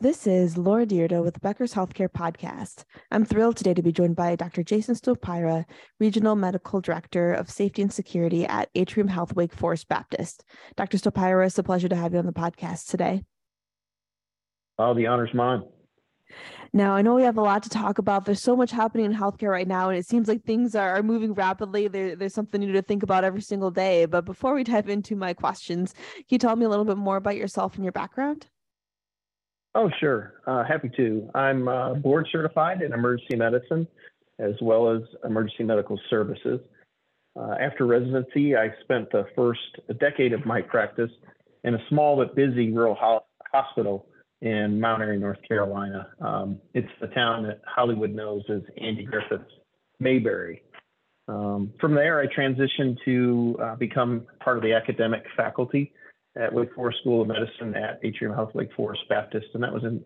This is Laura Dyrda with Becker's Healthcare Podcast. I'm thrilled today to be joined by Dr. Jason Stopyra, Regional Medical Director of Safety and Security at Atrium Health Wake Forest Baptist. Dr. Stopyra, it's a pleasure to have you on the podcast today. Oh, the honor's mine. Now, I know we have a lot to talk about. There's so much happening in healthcare right now, and it seems like things are, are moving rapidly. There, there's something new to think about every single day. But before we dive into my questions, can you tell me a little bit more about yourself and your background? Oh, sure. Uh, happy to. I'm uh, board certified in emergency medicine as well as emergency medical services. Uh, after residency, I spent the first decade of my practice in a small but busy rural ho- hospital in Mount Airy, North Carolina. Um, it's the town that Hollywood knows as Andy Griffith's Mayberry. Um, from there, I transitioned to uh, become part of the academic faculty at Wake Forest School of Medicine at Atrium Health Wake Forest Baptist, and that was in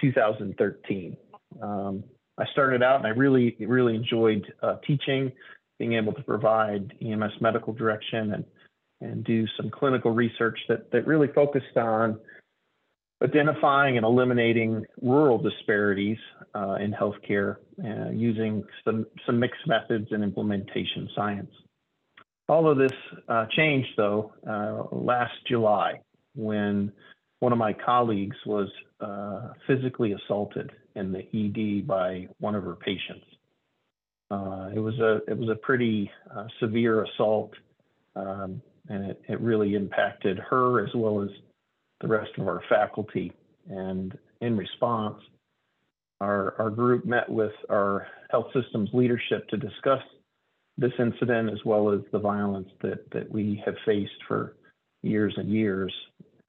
2013. Um, I started out and I really, really enjoyed uh, teaching, being able to provide EMS medical direction and, and do some clinical research that, that really focused on identifying and eliminating rural disparities uh, in healthcare uh, using some, some mixed methods and implementation science. All of this uh, changed, though, uh, last July when one of my colleagues was uh, physically assaulted in the ED by one of her patients. Uh, it was a it was a pretty severe assault, um, and it, it really impacted her as well as the rest of our faculty. And in response, our, our group met with our health systems leadership to discuss this incident as well as the violence that, that we have faced for years and years.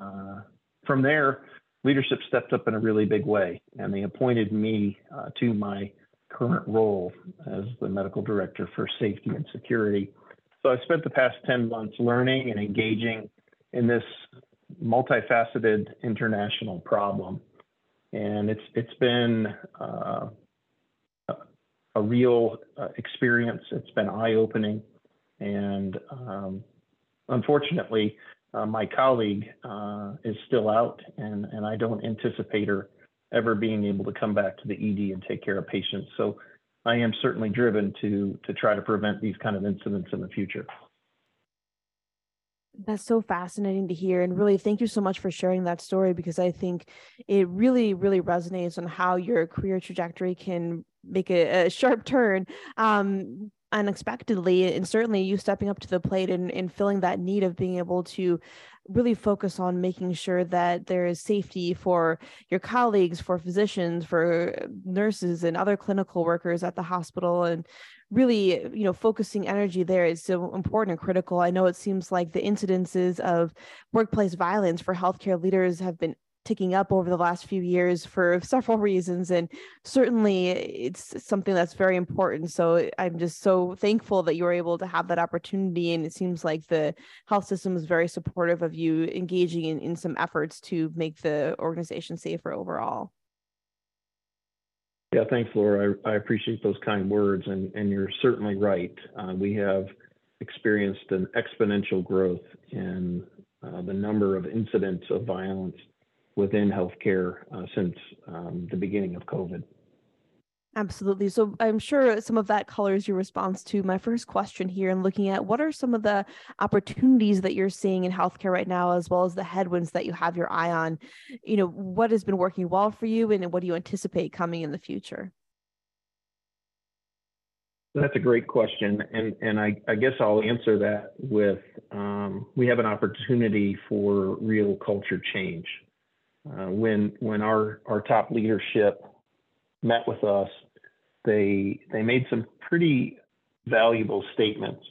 Uh, from there, leadership stepped up in a really big way, and they appointed me uh, to my current role as the medical director for safety and security. So I spent the past 10 months learning and engaging in this multifaceted international problem. And it's it's been uh, a real uh, experience. It's been eye opening, and um, unfortunately, uh, my colleague uh, is still out, and and I don't anticipate her ever being able to come back to the ED and take care of patients. So I am certainly driven to to try to prevent these kind of incidents in the future. That's so fascinating to hear. And really, thank you so much for sharing that story because I think it really, really resonates on how your career trajectory can make a, a sharp turn um, unexpectedly. And certainly, you stepping up to the plate and, and filling that need of being able to really focus on making sure that there is safety for your colleagues, for physicians, for nurses, and other clinical workers at the hospital. And really you know focusing energy there is so important and critical i know it seems like the incidences of workplace violence for healthcare leaders have been ticking up over the last few years for several reasons and certainly it's something that's very important so i'm just so thankful that you were able to have that opportunity and it seems like the health system is very supportive of you engaging in, in some efforts to make the organization safer overall yeah, thanks, Laura. I, I appreciate those kind words, and, and you're certainly right. Uh, we have experienced an exponential growth in uh, the number of incidents of violence within healthcare uh, since um, the beginning of COVID. Absolutely. So I'm sure some of that colors your response to my first question here and looking at what are some of the opportunities that you're seeing in healthcare right now, as well as the headwinds that you have your eye on. You know, what has been working well for you and what do you anticipate coming in the future? That's a great question. And, and I, I guess I'll answer that with um, we have an opportunity for real culture change. Uh, when when our, our top leadership met with us they they made some pretty valuable statements.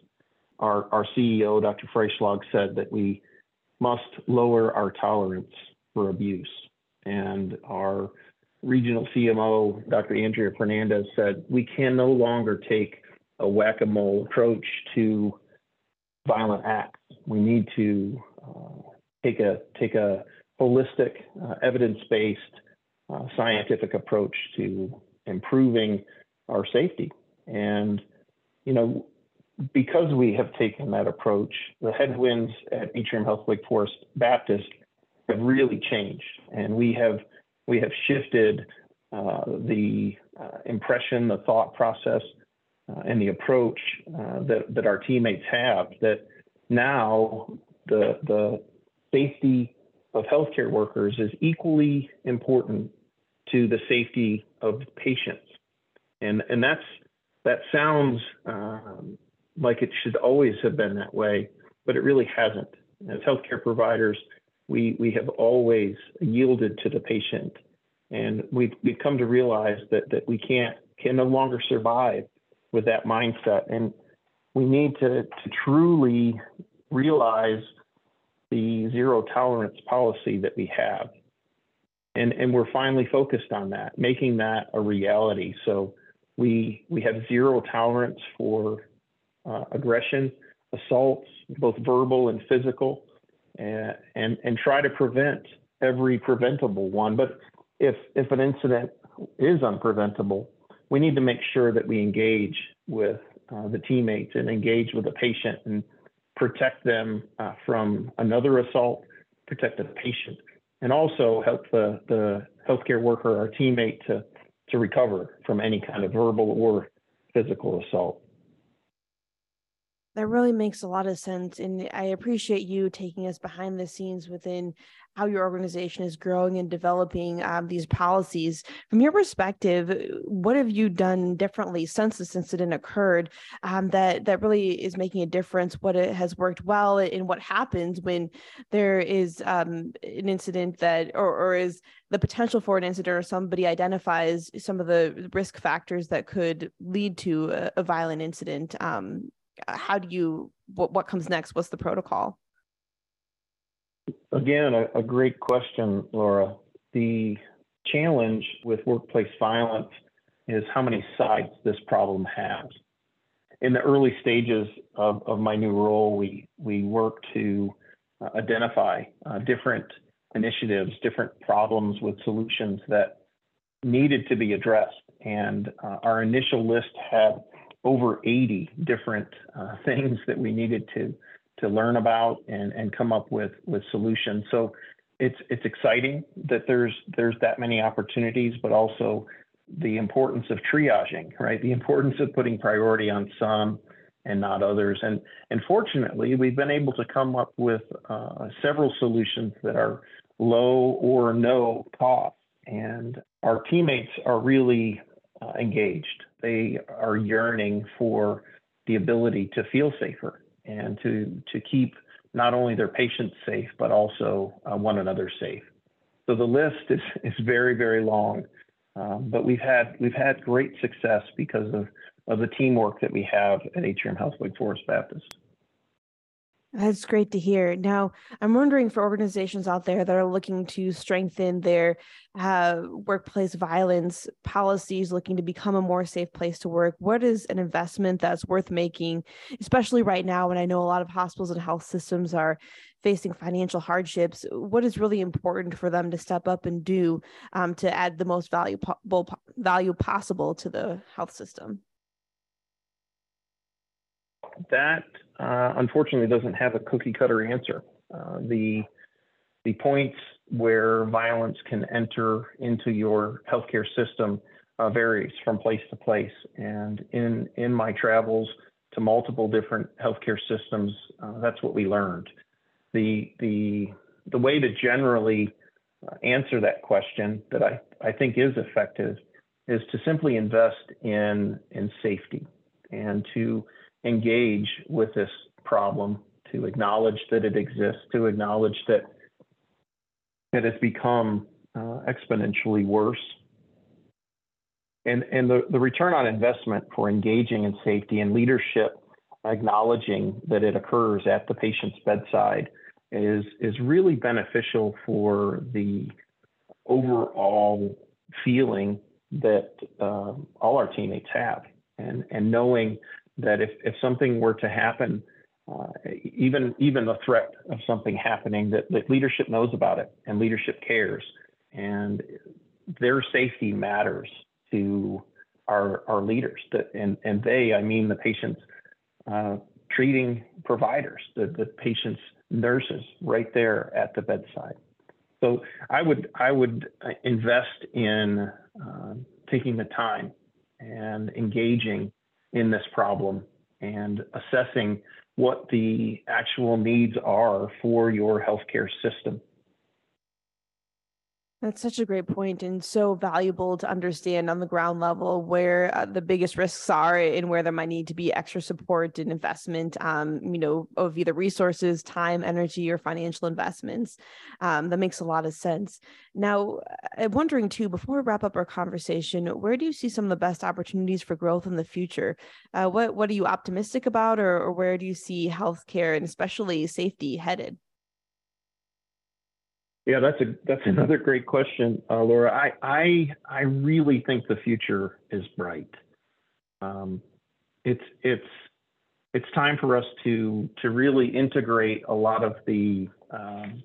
Our our CEO, Dr. Freischlag, said that we must lower our tolerance for abuse, and our regional CMO, Dr. Andrea Fernandez, said we can no longer take a whack-a-mole approach to violent acts. We need to uh, take a take a holistic, uh, evidence-based, uh, scientific approach to improving our safety. And, you know, because we have taken that approach, the headwinds at Atrium Health Wake Forest Baptist have really changed. And we have we have shifted uh, the uh, impression, the thought process, uh, and the approach uh, that, that our teammates have that now the, the safety of healthcare workers is equally important to the safety of patients. And, and that's, that sounds um, like it should always have been that way, but it really hasn't. As healthcare providers, we, we have always yielded to the patient. And we've, we've come to realize that, that we can't, can no longer survive with that mindset. And we need to, to truly realize the zero tolerance policy that we have. And, and we're finally focused on that, making that a reality. So we, we have zero tolerance for uh, aggression, assaults, both verbal and physical, and, and, and try to prevent every preventable one. But if, if an incident is unpreventable, we need to make sure that we engage with uh, the teammates and engage with the patient and protect them uh, from another assault, protect the patient, and also help the, the healthcare worker, our teammate, to, to recover from any kind of verbal or physical assault. That really makes a lot of sense. And I appreciate you taking us behind the scenes within how your organization is growing and developing um, these policies. From your perspective, what have you done differently since this incident occurred um, that, that really is making a difference? What has worked well and what happens when there is um, an incident that, or, or is the potential for an incident or somebody identifies some of the risk factors that could lead to a, a violent incident um, how do you what what comes next? What's the protocol? Again a, a great question laura. The challenge with workplace violence is how many sides this problem has. In the early stages of, of my new role we we work to uh, identify uh, different initiatives different problems with solutions that needed to be addressed. And uh, our initial list had over 80 different uh, things that we needed to to learn about and, and come up with with solutions. So it's it's exciting that there's there's that many opportunities, but also the importance of triaging, right? The importance of putting priority on some and not others. And and fortunately, we've been able to come up with uh, several solutions that are low or no cost. And our teammates are really uh, engaged. They are yearning for the ability to feel safer and to to keep not only their patients safe but also uh, one another safe. So the list is is very very long, um, but we've had we've had great success because of of the teamwork that we have at Atrium Health Wake Forest Baptist. That's great to hear. Now, I'm wondering for organizations out there that are looking to strengthen their uh, workplace violence policies, looking to become a more safe place to work, what is an investment that's worth making, especially right now when I know a lot of hospitals and health systems are facing financial hardships? What is really important for them to step up and do um, to add the most valuable value possible to the health system? That uh, unfortunately doesn't have a cookie cutter answer. Uh, the the points where violence can enter into your healthcare system uh, varies from place to place. And in in my travels to multiple different healthcare systems, uh, that's what we learned. The the the way to generally uh, answer that question that I, I think is effective is to simply invest in in safety and to engage with this problem, to acknowledge that it exists, to acknowledge that it has become uh, exponentially worse. And, and the, the return on investment for engaging in safety and leadership, acknowledging that it occurs at the patient's bedside, is, is really beneficial for the overall feeling that uh, all our teammates have. And, and knowing that if, if something were to happen, uh, even even the threat of something happening, that, that leadership knows about it and leadership cares, and their safety matters to our our leaders. That and and they, I mean the patients, uh, treating providers, the the patients' nurses, right there at the bedside. So I would I would uh, invest in uh, taking the time and engaging in this problem and assessing what the actual needs are for your healthcare system. That's such a great point and so valuable to understand on the ground level where uh, the biggest risks are and where there might need to be extra support and investment, um, you know, of either resources, time, energy, or financial investments. Um, that makes a lot of sense. Now, I'm wondering too, before we wrap up our conversation, where do you see some of the best opportunities for growth in the future? Uh, what What are you optimistic about, or, or where do you see healthcare and especially safety headed? Yeah, that's a that's another great question, uh, Laura. I I I really think the future is bright. Um, it's it's it's time for us to to really integrate a lot of the um,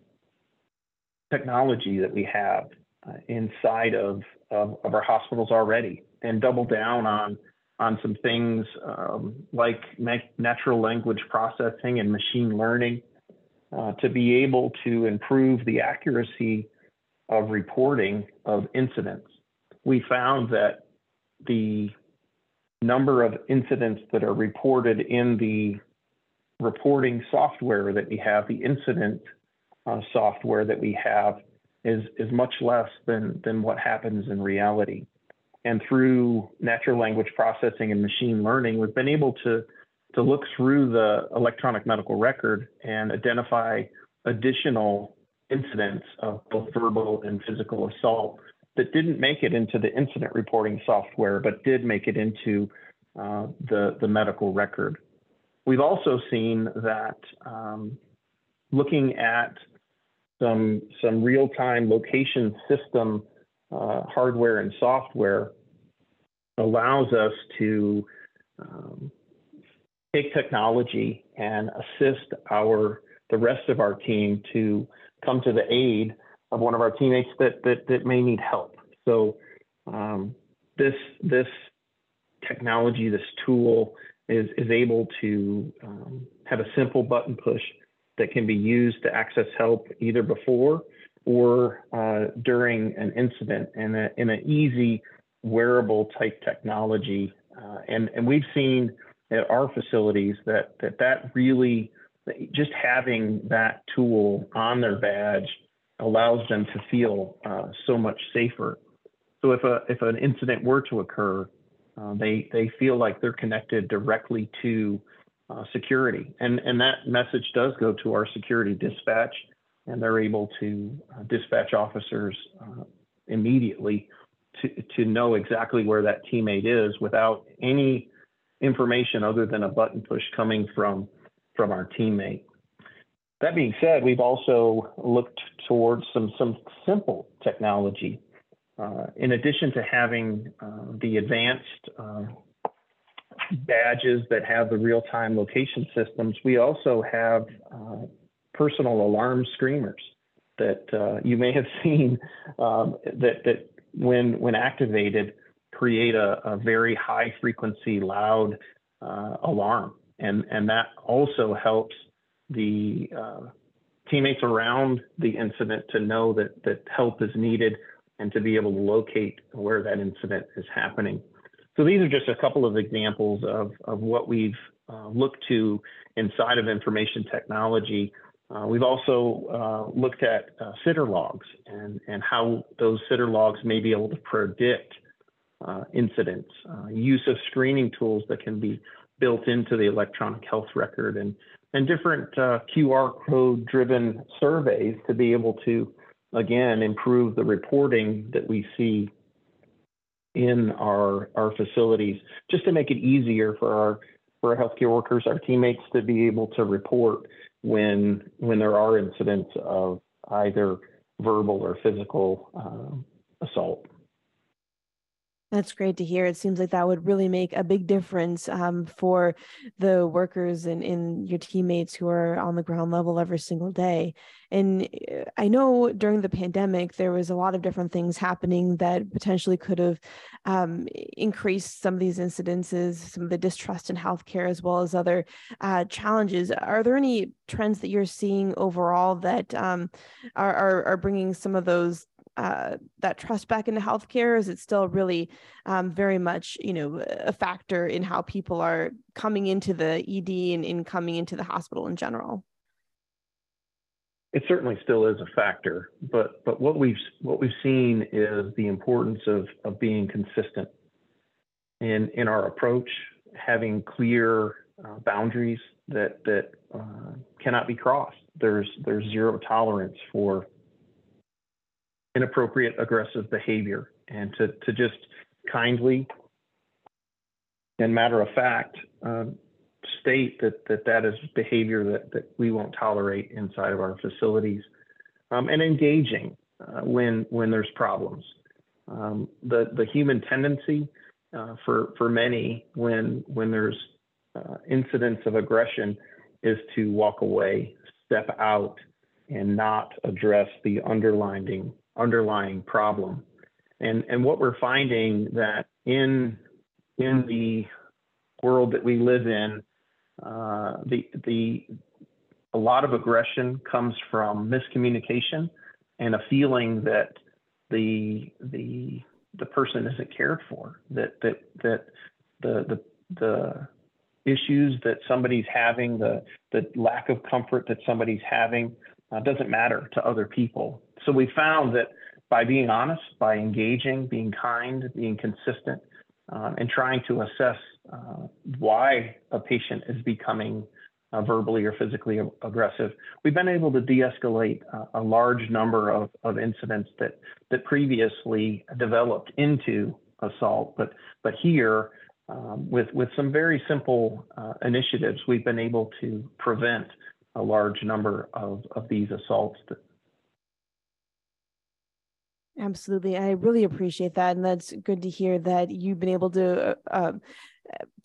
technology that we have uh, inside of, of, of our hospitals already, and double down on on some things um, like natural language processing and machine learning uh, to be able to improve the accuracy of reporting of incidents. We found that the number of incidents that are reported in the reporting software that we have, the incident uh, software that we have, is, is much less than, than what happens in reality. And through natural language processing and machine learning, we've been able to to look through the electronic medical record and identify additional incidents of both verbal and physical assault that didn't make it into the incident reporting software, but did make it into uh, the, the medical record. We've also seen that um, looking at some, some real-time location system uh, hardware and software allows us to um, take technology and assist our the rest of our team to come to the aid of one of our teammates that that, that may need help. So um, this this technology, this tool is is able to um, have a simple button push that can be used to access help either before or uh, during an incident in a in an easy wearable type technology. Uh, and and we've seen at our facilities that that that really just having that tool on their badge allows them to feel uh, so much safer. So if a if an incident were to occur, uh, they they feel like they're connected directly to uh, security, and and that message does go to our security dispatch, and they're able to uh, dispatch officers uh, immediately to to know exactly where that teammate is without any information other than a button push coming from from our teammate. That being said, we've also looked towards some some simple technology. Uh, in addition to having uh, the advanced uh, badges that have the real-time location systems, we also have uh, personal alarm screamers that uh, you may have seen um, that that when when activated create a, a very high frequency, loud uh, alarm. And, and that also helps the uh, teammates around the incident to know that, that help is needed and to be able to locate where that incident is happening. So these are just a couple of examples of, of what we've uh, looked to inside of information technology. Uh, we've also uh, looked at uh, sitter logs and, and how those sitter logs may be able to predict uh, incidents, uh, use of screening tools that can be built into the electronic health record, and, and different uh, QR code driven surveys to be able to, again, improve the reporting that we see in our, our facilities, just to make it easier for our, for our healthcare workers, our teammates to be able to report when, when there are incidents of either verbal or physical uh, assault. That's great to hear. It seems like that would really make a big difference um, for the workers and, in your teammates who are on the ground level every single day. And uh, I know during the pandemic, there was a lot of different things happening that potentially could have um, increased some of these incidences, some of the distrust in healthcare, as well as other uh, challenges. Are there any trends that you're seeing overall that um, are, are, are bringing some of those uh, that trust back into healthcare? Is it still really um, very much, you know, a factor in how people are coming into the ED and in coming into the hospital in general? It certainly still is a factor, but but what we've what we've seen is the importance of of being consistent in in our approach, having clear uh, boundaries that that uh, cannot be crossed. There's there's zero tolerance for inappropriate aggressive behavior. And to, to just kindly and matter of fact um, state that, that that is behavior that, that we won't tolerate inside of our facilities um, and engaging uh, when when there's problems. Um, the the human tendency uh, for for many when when there's uh, incidents of aggression is to walk away step out and not address the underlying underlying problem. And, and what we're finding that in, in the world that we live in, uh, the, the, a lot of aggression comes from miscommunication and a feeling that the, the, the person isn't cared for, that, that, that the, the, the issues that somebody's having, the, the lack of comfort that somebody's having uh, doesn't matter to other people. So we found that by being honest, by engaging, being kind, being consistent, uh, and trying to assess uh, why a patient is becoming uh, verbally or physically aggressive, we've been able to de-escalate uh, a large number of, of incidents that that previously developed into assault. But but here, um, with with some very simple uh, initiatives, we've been able to prevent a large number of, of these assaults. Absolutely. I really appreciate that. And that's good to hear that you've been able to uh, um,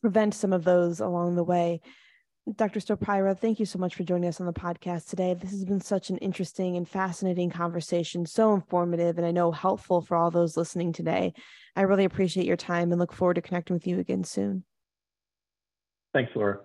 prevent some of those along the way. Dr. Stopyra, thank you so much for joining us on the podcast today. This has been such an interesting and fascinating conversation, so informative, and I know helpful for all those listening today. I really appreciate your time and look forward to connecting with you again soon. Thanks, Laura.